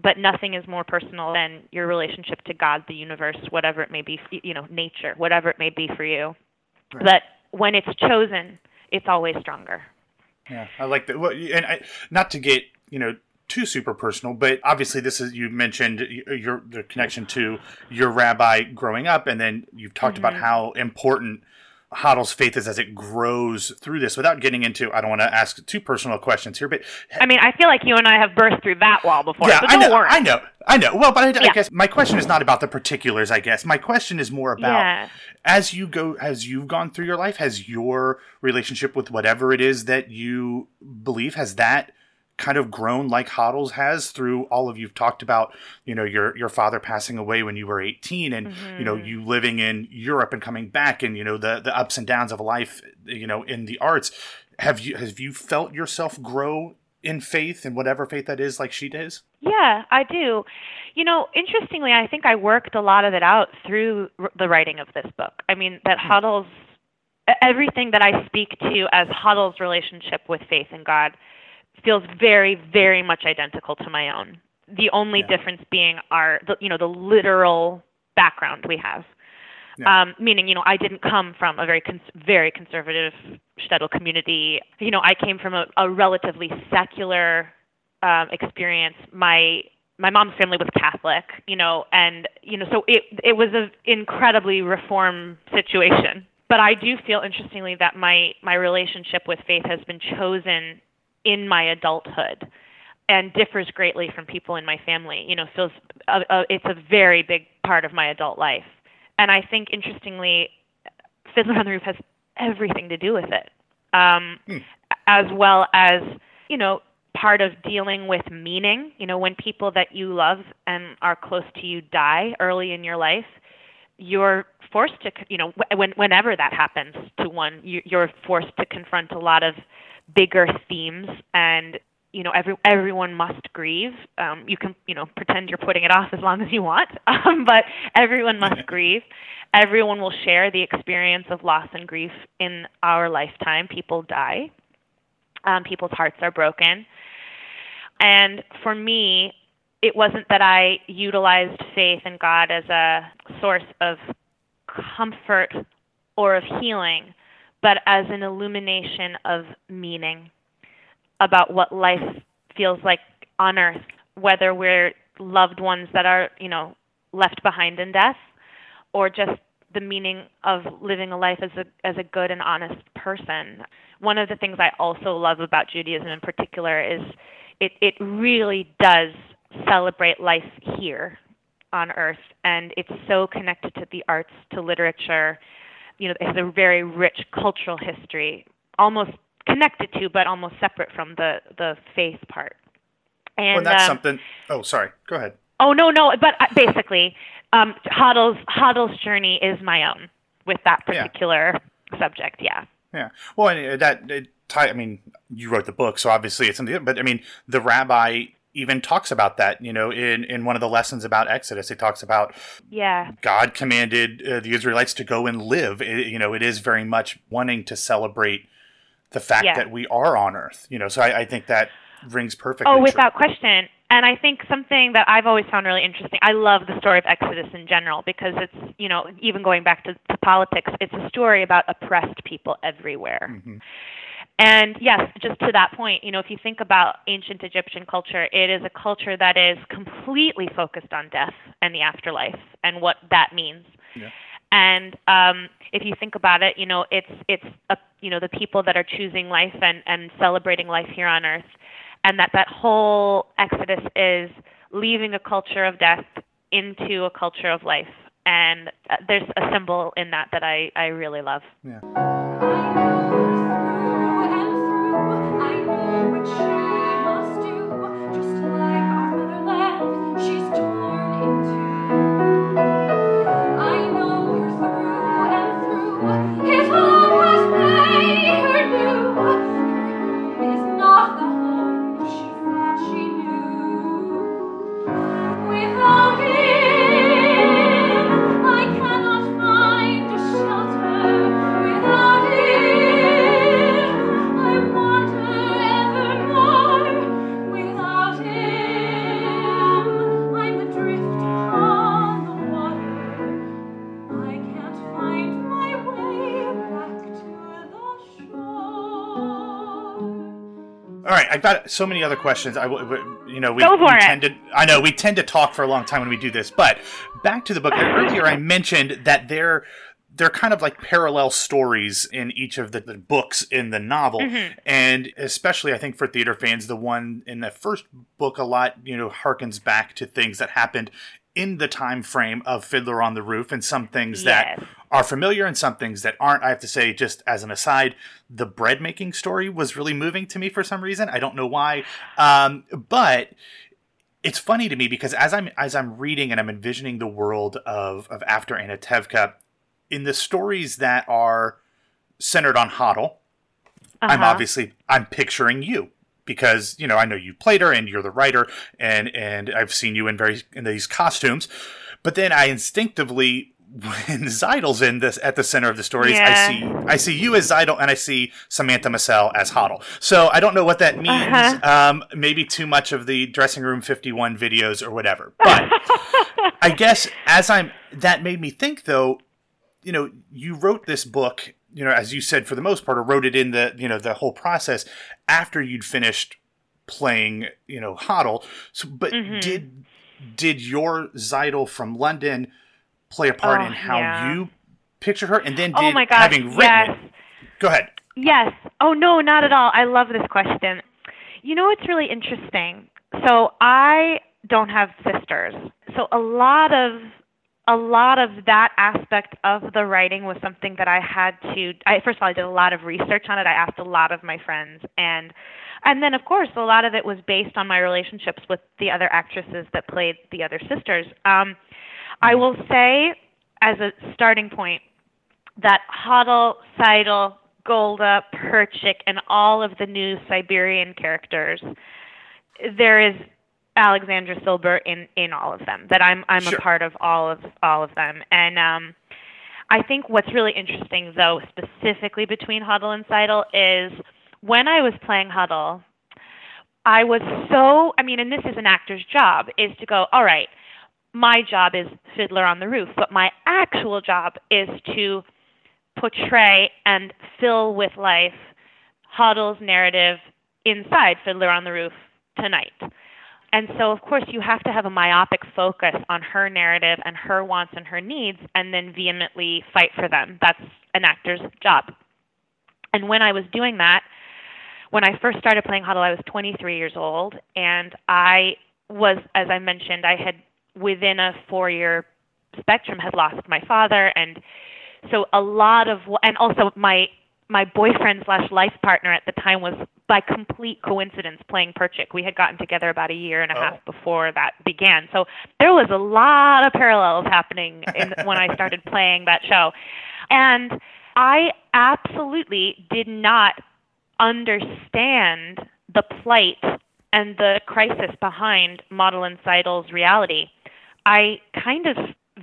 But nothing is more personal than your relationship to God, the universe, whatever it may be, you know, nature, whatever it may be for you. Right. But when it's chosen, it's always stronger. Yeah, I like that. Well, and I, not to get you know too super personal, but obviously this is you mentioned your the connection to your rabbi growing up, and then you've talked mm-hmm. about how important Hodel's faith is as it grows through this. Without getting into, I don't want to ask too personal questions here, but I mean, I feel like you and I have burst through that wall before. Yeah, so I know, worry. I know, I know. Well, but I, yeah. I, guess my question is not about the particulars. I guess my question is more about yeah. as you go, as you've gone through your life, has your relationship with whatever it is that you believe has that kind of grown like Hodel's has through all of you've talked about, you know, your your father passing away when you were 18 and mm-hmm. you know, mm-hmm. you living in Europe and coming back and you know the the ups and downs of life, you know, in the arts. Have you have you felt yourself grow in faith and whatever faith that is like she does? Yeah, I do. You know, interestingly, I think I worked a lot of it out through the writing of this book. I mean, that hmm. Hodel's everything that I speak to as HODL's relationship with faith in God feels very, very much identical to my own. The only yeah. difference being our, the, you know, the literal background we have. Yeah. Um, meaning, you know, I didn't come from a very, cons- very conservative shtetl community. You know, I came from a, a relatively secular um, experience. My my mom's family was Catholic, you know, and you know, so it it was an incredibly reform situation. But I do feel interestingly that my my relationship with faith has been chosen in my adulthood and differs greatly from people in my family. You know, feels uh, uh, it's a very big part of my adult life. And I think interestingly, Fiddler on the Roof has everything to do with it, um, hmm. as well as you know part of dealing with meaning. You know, when people that you love and are close to you die early in your life, you're forced to you know when, whenever that happens to one, you, you're forced to confront a lot of bigger themes and you know every everyone must grieve. Um, you can you know pretend you're putting it off as long as you want um, but everyone must grieve. Everyone will share the experience of loss and grief in our lifetime. People die. Um, people's hearts are broken. And for me it wasn't that i utilized faith in god as a source of comfort or of healing but as an illumination of meaning about what life feels like on earth, whether we're loved ones that are, you know, left behind in death or just the meaning of living a life as a as a good and honest person. One of the things I also love about Judaism in particular is it it really does celebrate life here on earth and it's so connected to the arts, to literature, you know, it has a very rich cultural history, almost connected to, but almost separate from the the faith part. And well, that's um, something. Oh, sorry. Go ahead. Oh no, no, but uh, basically, um, Hodel's Hodel's journey is my own with that Yeah. particular subject. Yeah. Yeah. Well, and uh, that it, tie. I mean, you wrote the book, so obviously it's something. But I mean, the rabbi even talks about that. You know, in in one of the lessons about Exodus, it talks about Yeah. God commanded uh, the Israelites to go and live. It, you know, it is very much wanting to celebrate the fact Yeah. that we are on Earth. You know, so I, I think that rings perfectly. Oh, true. without question. And I think something that I've always found really interesting. I love the story of Exodus in general because it's, you know, even going back to, to politics, it's a story about oppressed people everywhere. Mhm. And yes, just to that point, you know, if you think about ancient Egyptian culture, it is a culture that is completely focused on death and the afterlife and what that means. Yeah. And um, if you think about it, you know, it's it's a, you know the people that are choosing life and and celebrating life here on earth, and that that whole exodus is leaving a culture of death into a culture of life. And uh, there's a symbol in that that I I really love. Yeah. Right, I've got so many other questions. I, you know, we, Go for we it. tend to. I know we tend to talk for a long time when we do this, but back to the book. Earlier, I mentioned that there, they're kind of like parallel stories in each of the, the books in the novel, Mm-hmm. and especially I think for theater fans, the one in the first book a lot, you know, harkens back to things that happened in the time frame of Fiddler on the Roof, and some things that Yes. Are familiar and some things that aren't. I have to say, just as an aside, the bread making story was really moving to me for some reason. I don't know why, um, but it's funny to me because as I'm as I'm reading and I'm envisioning the world of of after Anatevka, in the stories that are centered on Hodel, I'm Uh-huh. obviously I'm picturing you because you know I know you played her and you're the writer and and I've seen you in very in these costumes, but then I instinctively when Tzeitel's in this at the center of the stories, I see I see you as Tzeitel and I see Samantha Massell as Hodel. So I don't know what that means. Uh-huh. Um, maybe too much of the dressing room 51 videos or whatever. But I guess as I'm that made me think though, you know, you wrote this book, you know, as you said for the most part, or wrote it in the, you know, the whole process after you'd finished playing, you know, Hodel. So but Mhm. did did your Zeidel from London play a part Oh, in how yeah. you picture her? And then did oh my gosh, having written yes. it go ahead. Yes. Oh no, not at all. I love this question. You know what's really interesting? So I don't have sisters. So a lot of a lot of that aspect of the writing was something that I had to I first of all I did a lot of research on it. I asked a lot of my friends and and then of course a lot of it was based on my relationships with the other actresses that played the other sisters. Um I will say as a starting point that Hodel, Tzeitel, Golde, Perchik, and all of the new Siberian characters, there is Alexandra Silber in in all of them. That I'm I'm Sure. a part of all of all of them, and um, I think what's really interesting though, specifically between Hodel and Tzeitel, is when I was playing Hodel, I was so I mean, and this is an actor's job, is to go, all right, my job is Fiddler on the Roof, but my actual job is to portray and fill with life Hodel's narrative inside Fiddler on the Roof tonight. And so, of course, you have to have a myopic focus on her narrative and her wants and her needs, and then vehemently fight for them. That's an actor's job. And when I was doing that, when I first started playing Hodel, I was 23 years old, and I was, as I mentioned, I had within a four-year spectrum had lost my father, and so a lot of, and also my my boyfriend slash life partner at the time was by complete coincidence playing Perchik. We had gotten together about a year and a Oh. half before that began. So there was a lot of parallels happening in, when I started playing that show. And I absolutely did not understand the plight and the crisis behind Motel and Tzeitel's reality. I kind of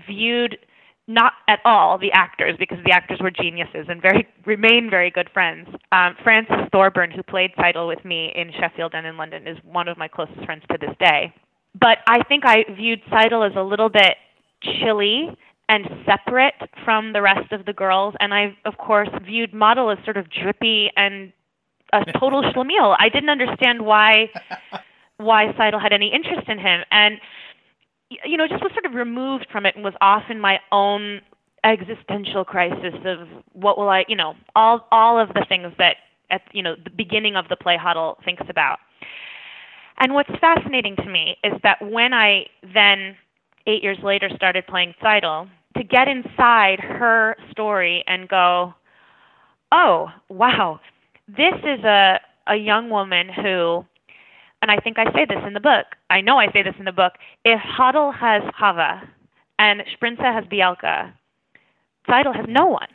viewed not at all the actors because the actors were geniuses and very remain very good friends. Um, Frances Thorburn, who played Tzeitel with me in Sheffield and in London, is one of my closest friends to this day. But I think I viewed Tzeitel as a little bit chilly and separate from the rest of the girls, and I, of course, viewed Motel as sort of drippy and a total schlemiel. I didn't understand why why Tzeitel had any interest in him, and you know, just was sort of removed from it and was off in my own existential crisis of what will I, you know, all all of the things that at you know the beginning of the play Hodel thinks about. And what's fascinating to me is that when I then eight years later started playing Tzeitel, to get inside her story and go, oh wow, this is a a young woman who and I think I say this in the book. I know I say this in the book. If Hodel has Chava and Shprintze has Bielke, Tzeitel has no one.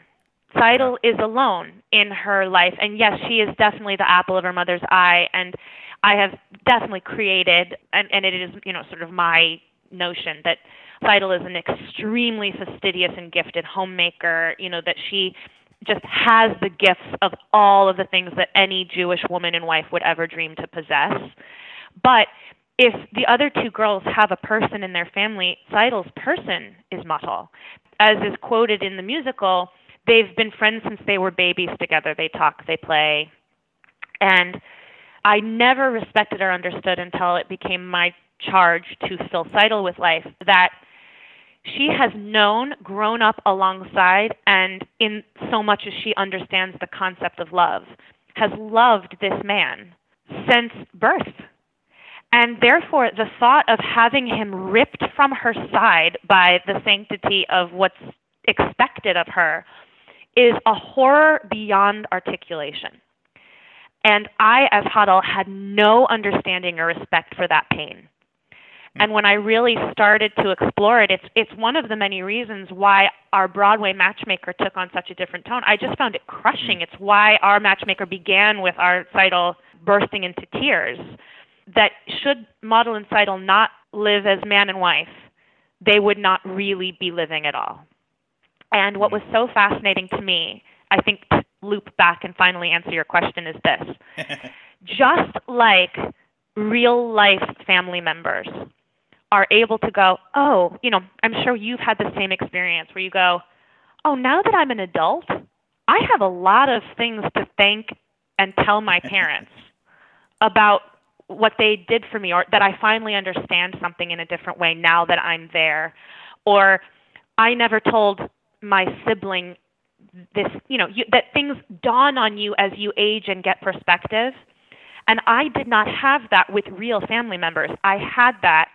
Tzeitel is alone in her life, and yes, she is definitely the apple of her mother's eye. And I have definitely created, and, and it is you know sort of my notion that Tzeitel is an extremely fastidious and gifted homemaker. You know that she just has the gifts of all of the things that any Jewish woman and wife would ever dream to possess. But if the other two girls have a person in their family, Tzeitel's person is Motel. As is quoted in the musical, they've been friends since they were babies together. They talk, they play. And I never respected or understood until it became my charge to fill Tzeitel with life that she has known, grown up alongside, and in so much as she understands the concept of love, has loved this man since birth. And therefore, the thought of having him ripped from her side by the sanctity of what's expected of her is a horror beyond articulation. And I, as Hodel, had no understanding or respect for that pain. Mm-hmm. And when I really started to explore it, it's it's one of the many reasons why our Broadway matchmaker took on such a different tone. I just found it crushing. Mm-hmm. It's why our matchmaker began with our Tzeitel bursting into tears. That should Motel and Tzeitel not live as man and wife, they would not really be living at all. And what mm-hmm. was so fascinating to me, I think to loop back and finally answer your question is this. Just like real life family members are able to go, oh, you know, I'm sure you've had the same experience where you go, oh, now that I'm an adult, I have a lot of things to thank and tell my parents about what they did for me or that I finally understand something in a different way now that I'm there or I never told my sibling this, you know, you, that things dawn on you as you age and get perspective. And I did not have that with real family members. I had that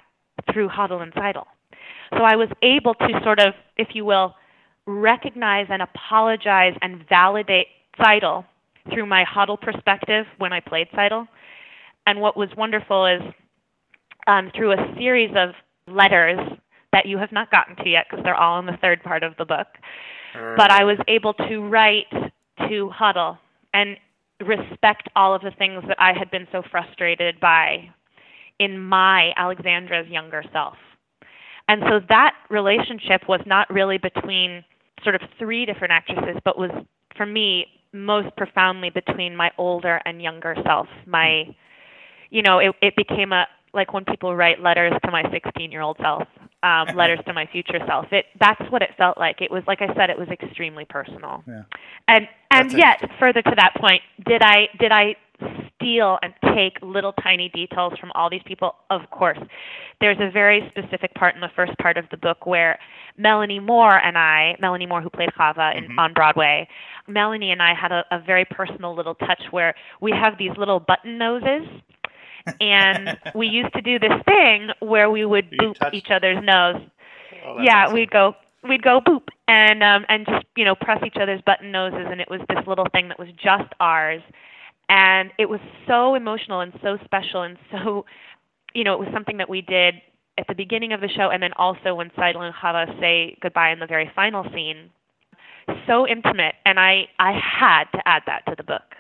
through Hodel and Tzeitel. So I was able to sort of, if you will, recognize and apologize and validate Tzeitel through my Hodel perspective when I played Tzeitel. And what was wonderful is um, through a series of letters that you have not gotten to yet because they're all in the third part of the book. But I was able to write to Hodel and respect all of the things that I had been so frustrated by in my Alexandra's younger self. And so that relationship was not really between sort of three different actresses, but was for me most profoundly between my older and younger self. My, you know, it, it became a like when people write letters to my 16 year old self, um, letters to my future self. It that's what it felt like. It was like I said, it was extremely personal. Yeah. And and That's yet, further to that point, did I did I steal and take little tiny details from all these people? Of course. There's a very specific part in the first part of the book where Melanie Moore and I, Melanie Moore who played Chava in, Mhm. on Broadway, Melanie and I had a, a very personal little touch where we have these little button noses. and we used to do this thing where we would You boop touched- each other's nose. Oh, yeah, awesome. we'd go we'd go boop and um and just you know press each other's button noses and it was this little thing that was just ours and it was so emotional and so special and so you know it was something that we did at the beginning of the show and then also when Tzeitel and Chava say goodbye in the very final scene. So intimate. And I I had to add that to the book.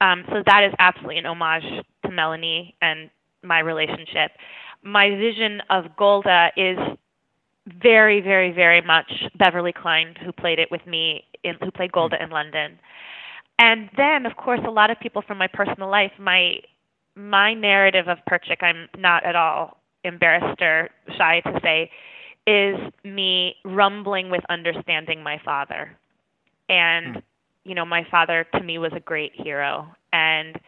Um so that is absolutely an homage to Melanie and my relationship. My vision of Golde is very, very, very much Beverly Klein, who played it with me, in, who played Golde in London. And then, of course, a lot of people from my personal life, my my narrative of Perchik, I'm not at all embarrassed or shy to say, is me rumbling with understanding my father. And, Mm. you know, my father to me was a great hero and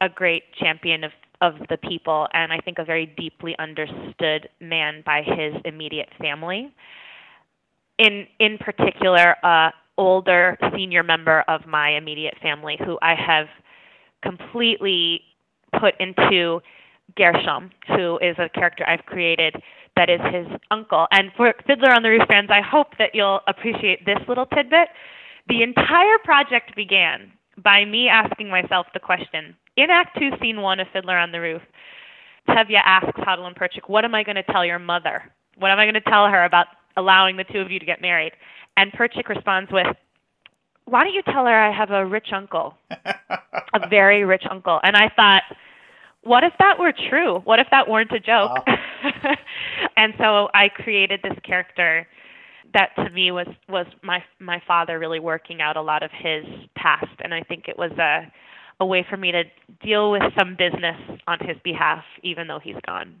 a great champion of of the people and I think a very deeply understood man by his immediate family. In in particular, a older senior member of my immediate family who I have completely put into Gershom, who is a character I've created that is his uncle. And for Fiddler on the Roof fans, I hope that you'll appreciate this little tidbit. The entire project began by me asking myself the question in Act Two, Scene One of Fiddler on the Roof. Tevye asks Hodel and Perchik, "What am I going to tell your mother? What am I going to tell her about allowing the two of you to get married?" And Perchik responds with, "Why don't you tell her I have a rich uncle, a very rich uncle?" And I thought, what if that were true? What if that weren't a joke? and so I created this character that to me was was my my father really working out a lot of his past and I think it was a a way for me to deal with some business on his behalf even though he's gone.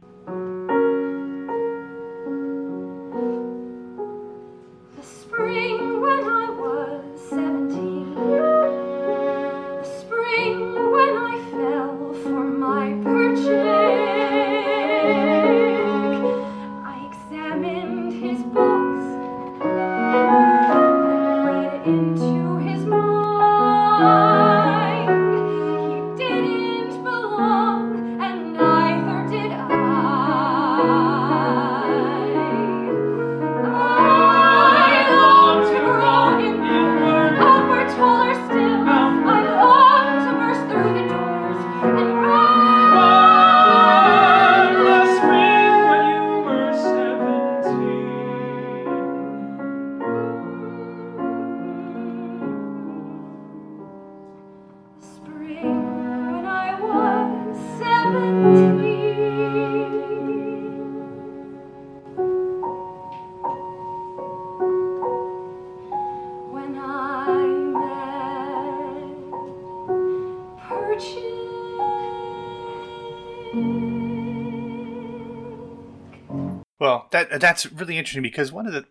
That that's really interesting because one of the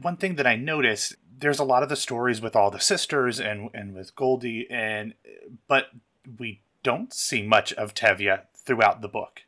one thing that I noticed there's a lot of the stories with all the sisters and and with Goldie and but we don't see much of Tevye throughout the book.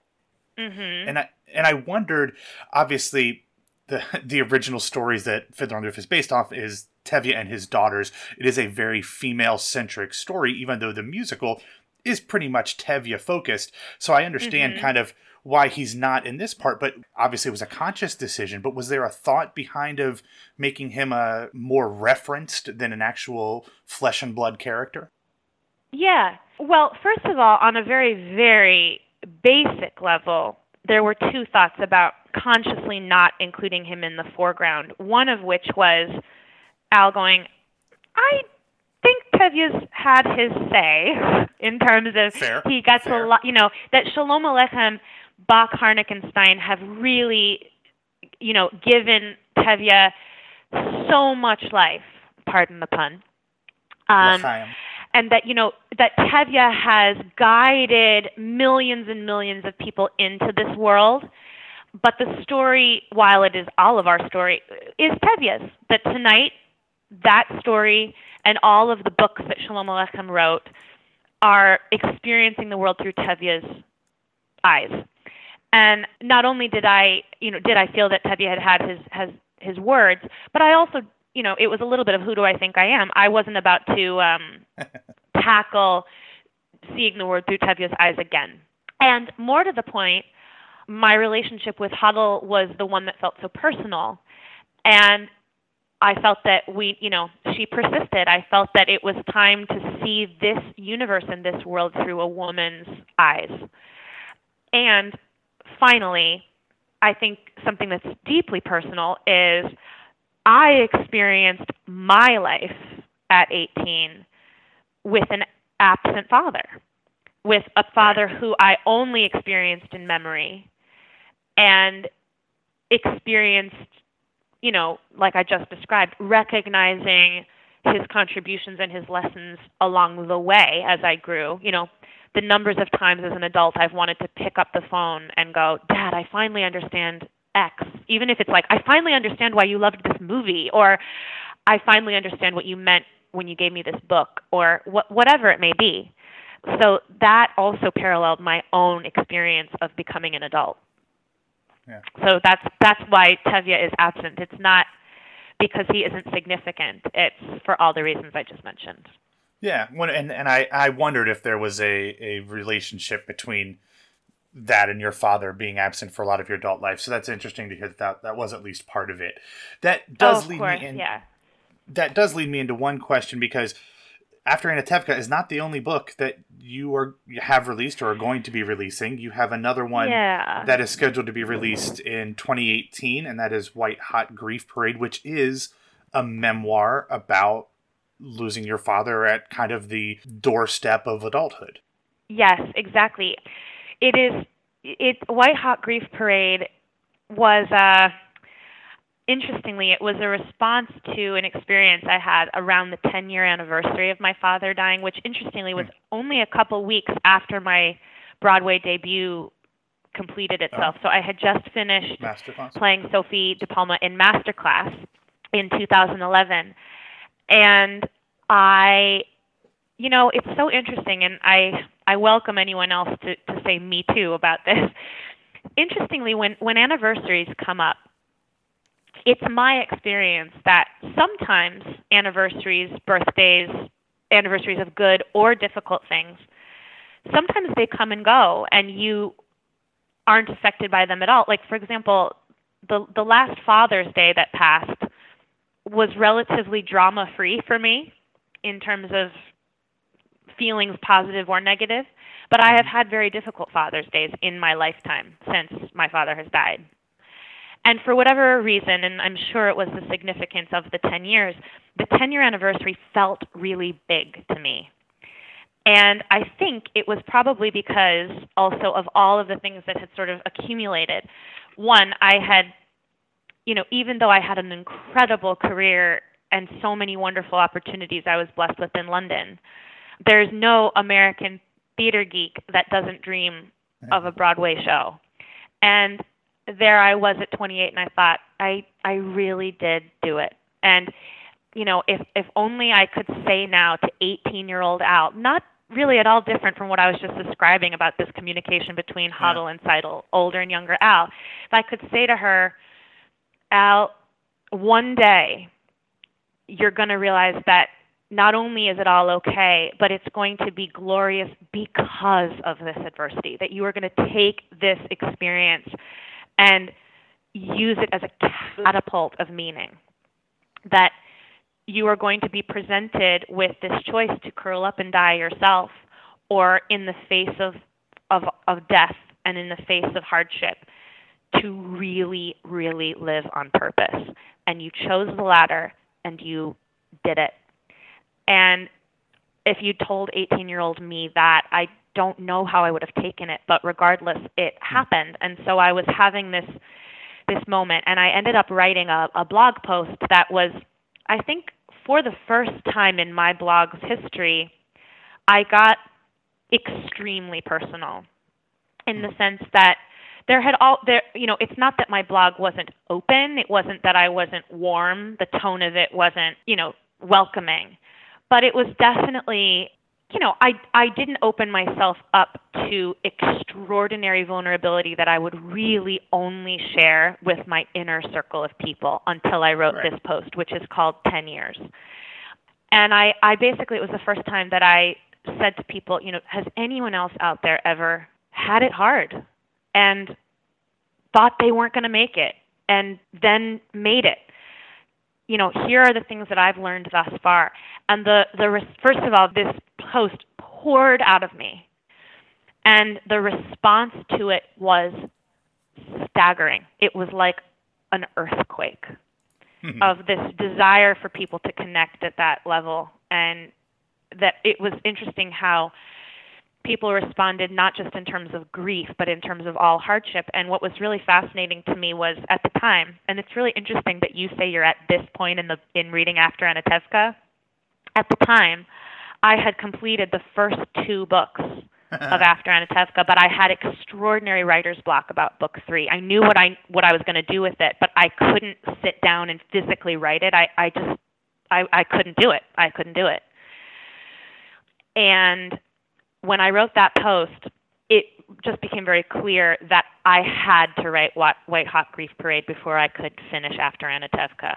Mhm. And I and I wondered obviously the the original stories that Fiddler on the Roof is based off is Tevye and his daughters. It is a very female centric story even though the musical is pretty much Tevye focused. So I understand Mhm. kind of why he's not in this part, but obviously it was a conscious decision. But was there a thought behind of making him a more referenced than an actual flesh and blood character? Yeah. Well, first of all, on a very, very basic level, there were two thoughts about consciously not including him in the foreground. One of which was Al going, I think Tevye's had his say in terms of Fair, he gets fair. a lot, you know, that Shalom Aleichem, Bock, Harnick, and Stein have really, you know, given Tevye so much life, pardon the pun. Um, and that you know that Tevye has guided millions and millions of people into this world. But the story, while it is all of our story, is Tevye's. That tonight, that story and all of the books that Shalom Aleichem wrote are experiencing the world through Tevye's eyes. And not only did I, you know, did I feel that Tevye had had his has his words, but I also, you know, it was a little bit of who do I think I am. I wasn't about to um, tackle seeing the world through Tevye's eyes again. And more to the point, my relationship with Hodel was the one that felt so personal. And I felt that we, you know, she persisted. I felt that it was time to see this universe and this world through a woman's eyes. And finally, I think something that's deeply personal is I experienced my life at 18 with an absent father, with a father who I only experienced in memory and experienced, you know, like I just described, recognizing his contributions and his lessons along the way as I grew. You know, the numbers of times as an adult I've wanted to pick up the phone and go, Dad, I finally understand X. Even if it's like, I finally understand why you loved this movie, or I finally understand what you meant when you gave me this book, or wh- whatever it may be. So that also paralleled my own experience of becoming an adult. Yeah. So that's that's why Tevye is absent. It's not because he isn't significant. It's for all the reasons I just mentioned. Yeah, when, and and I I wondered if there was a a relationship between that and your father being absent for a lot of your adult life. So that's interesting to hear that that, that was at least part of it. That oh, does oh, lead course, me in, yeah. that does lead me into one question because after Anatevka is not the only book that you are you have released or are going to be releasing. You have another one Yeah. that is scheduled to be released in 2018, and that is White Hot Grief Parade, which is a memoir about losing your father at kind of the doorstep of adulthood. Yes, exactly. It is. It White Hot Grief Parade was uh, interestingly it was a response to an experience I had around the 10 year anniversary of my father dying, which interestingly was only a couple weeks after my Broadway debut completed itself. So I had just finished playing Sophie De Palma in Masterclass in 2011. And I, you know, it's so interesting, and I, I welcome anyone else to, to say me too about this. Interestingly, when, when anniversaries come up, it's my experience that sometimes anniversaries, birthdays, anniversaries of good or difficult things, sometimes they come and go, and you aren't affected by them at all. Like, for example, the the last Father's Day that passed was relatively drama free for me in terms of feelings positive or negative but i have had very difficult father's days in my lifetime since my father has died and for whatever reason and i'm sure it was the significance of the 10 years the 10 year anniversary felt really big to me and I think it was probably because also of all of the things that had sort of accumulated. One, I had, you know, even though I had an incredible career and so many wonderful opportunities I was blessed with in London, there's no American theater geek that doesn't dream of a Broadway show. And there I was at 28 and I thought I I really did do it. And you know, if if only I could say now to 18-year-old Al, not really at all different from what I was just describing about this communication between Hodel and Tzeitel, older and younger Al. If I could say to her, Al, one day you're going to realize that not only is it all okay, but it's going to be glorious because of this adversity. That you are going to take this experience and use it as a catapult of meaning. That you are going to be presented with this choice to curl up and die yourself or in the face of of of death and in the face of hardship to really really live on purpose. And you chose the latter and you did it. And if you told 18 year old me that i don't know how i would have taken it but regardless it mm. happened. And so i was having this this moment and i ended up writing a, a blog post that was i think for the first time in my blog's history, I got extremely personal. In the mm. sense that there had all there you know it's not that my blog wasn't open. It wasn't that i wasn't warm. The tone of it wasn't you know welcoming. But it was definitely you know i i didn't open myself up to extraordinary vulnerability that i would really only share with my inner circle of people until i wrote Right. this post which is called 10 years. And i i basically it was the first time that i said to people you know has anyone else out there ever had it hard and thought they weren't going to make it and then made it you know, here are the things that I've learned thus far. And the the first of all, this post poured out of me, and the response to it was staggering. It was like an earthquake mm-hmm. of this desire for people to connect at that level, and that it was interesting how people responded not just in terms of grief, but in terms of all hardship. And what was really fascinating to me was at the time, and it's really interesting that you say you're at this point in the in reading After Anatevka. At the time, I had completed the first two books of After Anatevka, but I had extraordinary writer's block about book three. I knew what I what I was going to do with it, but I couldn't sit down and physically write it. I I just I I couldn't do it. I couldn't do it. And when I wrote that post, it just became very clear that I had to write White Hot Grief Parade before I could finish after Anatevka.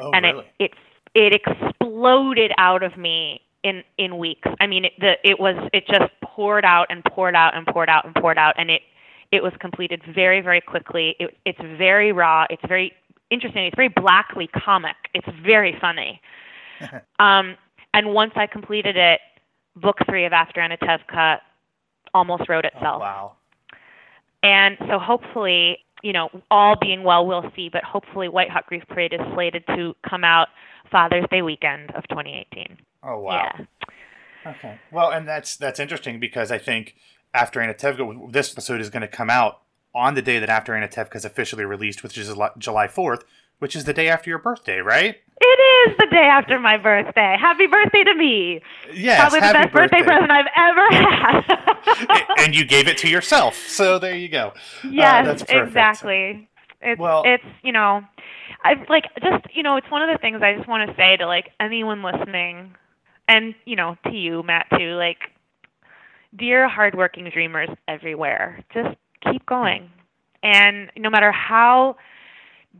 Oh, and really? it, it it exploded out of me in in weeks. I mean, it, the it was it just poured out and poured out and poured out and poured out, and it it was completed very very quickly. It, it's very raw. It's very interesting. It's very blackly comic. It's very funny. um, and once I completed it, book three of After Anatevka almost wrote Oh, itself. wow. And so hopefully, you know, all being well, we'll see. But hopefully, White Hot Grief Parade is slated to come out Father's Day weekend of 2018. Oh wow. Yeah. Okay. Well, and that's that's interesting because I think after Anatevka, this episode is going to come out on the day that After Anatevka is officially released, which is July- July fourth, which is the day after your birthday, right? It is the day after my birthday. Happy birthday to me. Yes. Probably the best birthday present I've ever had. and you gave it to yourself, so there you go. Uh, yes, that's exactly. It's Well- it's you know, I like just you know it's one of the things I just want to say to like anyone listening, and you know to you Matt too. Like, dear hardworking dreamers everywhere, just keep going, and no matter how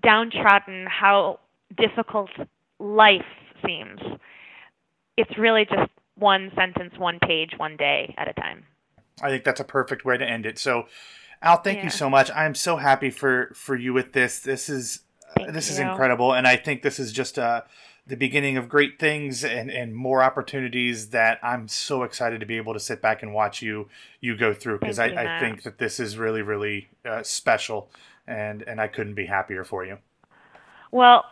downtrodden, how difficult life seems, it's really just one sentence, one page, one day at a time. I think that's a perfect way to end it. So, Al, thank Yeah. you so much. I'm so happy for for you with this. This is this is incredible, and I think this is just uh, the beginning of great things and, and more opportunities that I'm so excited to be able to sit back and watch you you go through because I, I think that this is really really uh, special, and and I couldn't be happier for you. Well,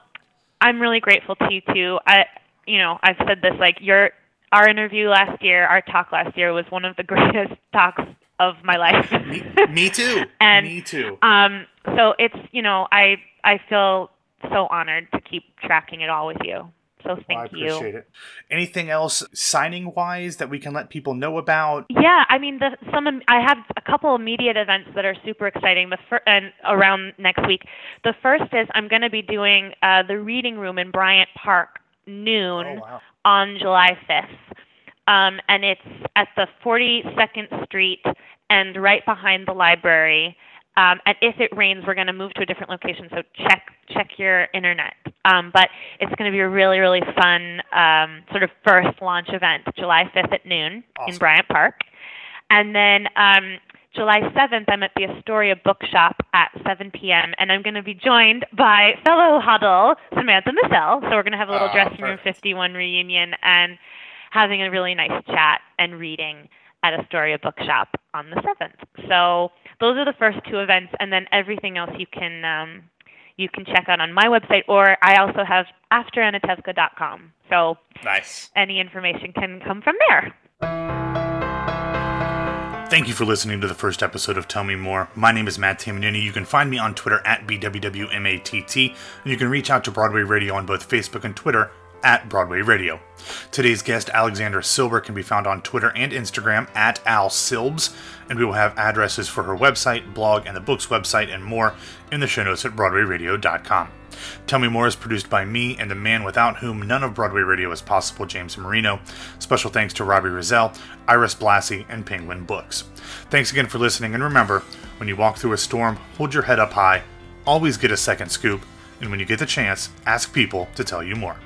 I'm really grateful to you too. I, you know, I've said this like your our interview last year, our talk last year was one of the greatest talks of my life. Me, me too. And, me too. um, so it's you know, I I feel so honored to keep tracking it all with you. So thank Well, I you. appreciate it. Anything else signing wise that we can let people know about? Yeah, I mean, the, some I have a couple immediate events that are super exciting. The fir- and around next week, the first is I'm going to be doing uh, the reading room in Bryant Park noon Oh, wow. on July 5th, um, and it's at the 42nd Street and right behind the library. Um, and if it rains, we're going to move to a different location. So check check your internet. Um, but it's going to be a really really fun um, sort of first launch event, July 5th at noon in Bryant Park, and then um, July 7th I'm at the Astoria Bookshop at 7 p.m. and I'm going to be joined by fellow Hodel Samantha Massell. So we're going to have a little Ah, dressing room 51 reunion and having a really nice chat and reading at Astoria Bookshop on the 7th. So those are the first two events, and then everything else you can um, you can check out on my website, or I also have afteranatevka.com. So Nice. any information can come from there. Thank you for listening to the first episode of Tell Me More. My name is Matt Tamanini. You can find me on Twitter at BWWMATT, and you can reach out to Broadway Radio on both Facebook and Twitter at Broadway Radio. Today's guest, Alexandra Silber, can be found on Twitter and Instagram at Al Silbs, and we will have addresses for her website, blog, and the book's website, and more in the show notes at BroadwayRadio.com. Tell Me More is produced by me and the man without whom none of Broadway Radio is possible, James Marino. Special thanks to Robbie Rozelle, Iris Blassie, and Penguin Books. Thanks again for listening, and remember, when you walk through a storm, hold your head up high, always get a second scoop, and when you get the chance, ask people to tell you more.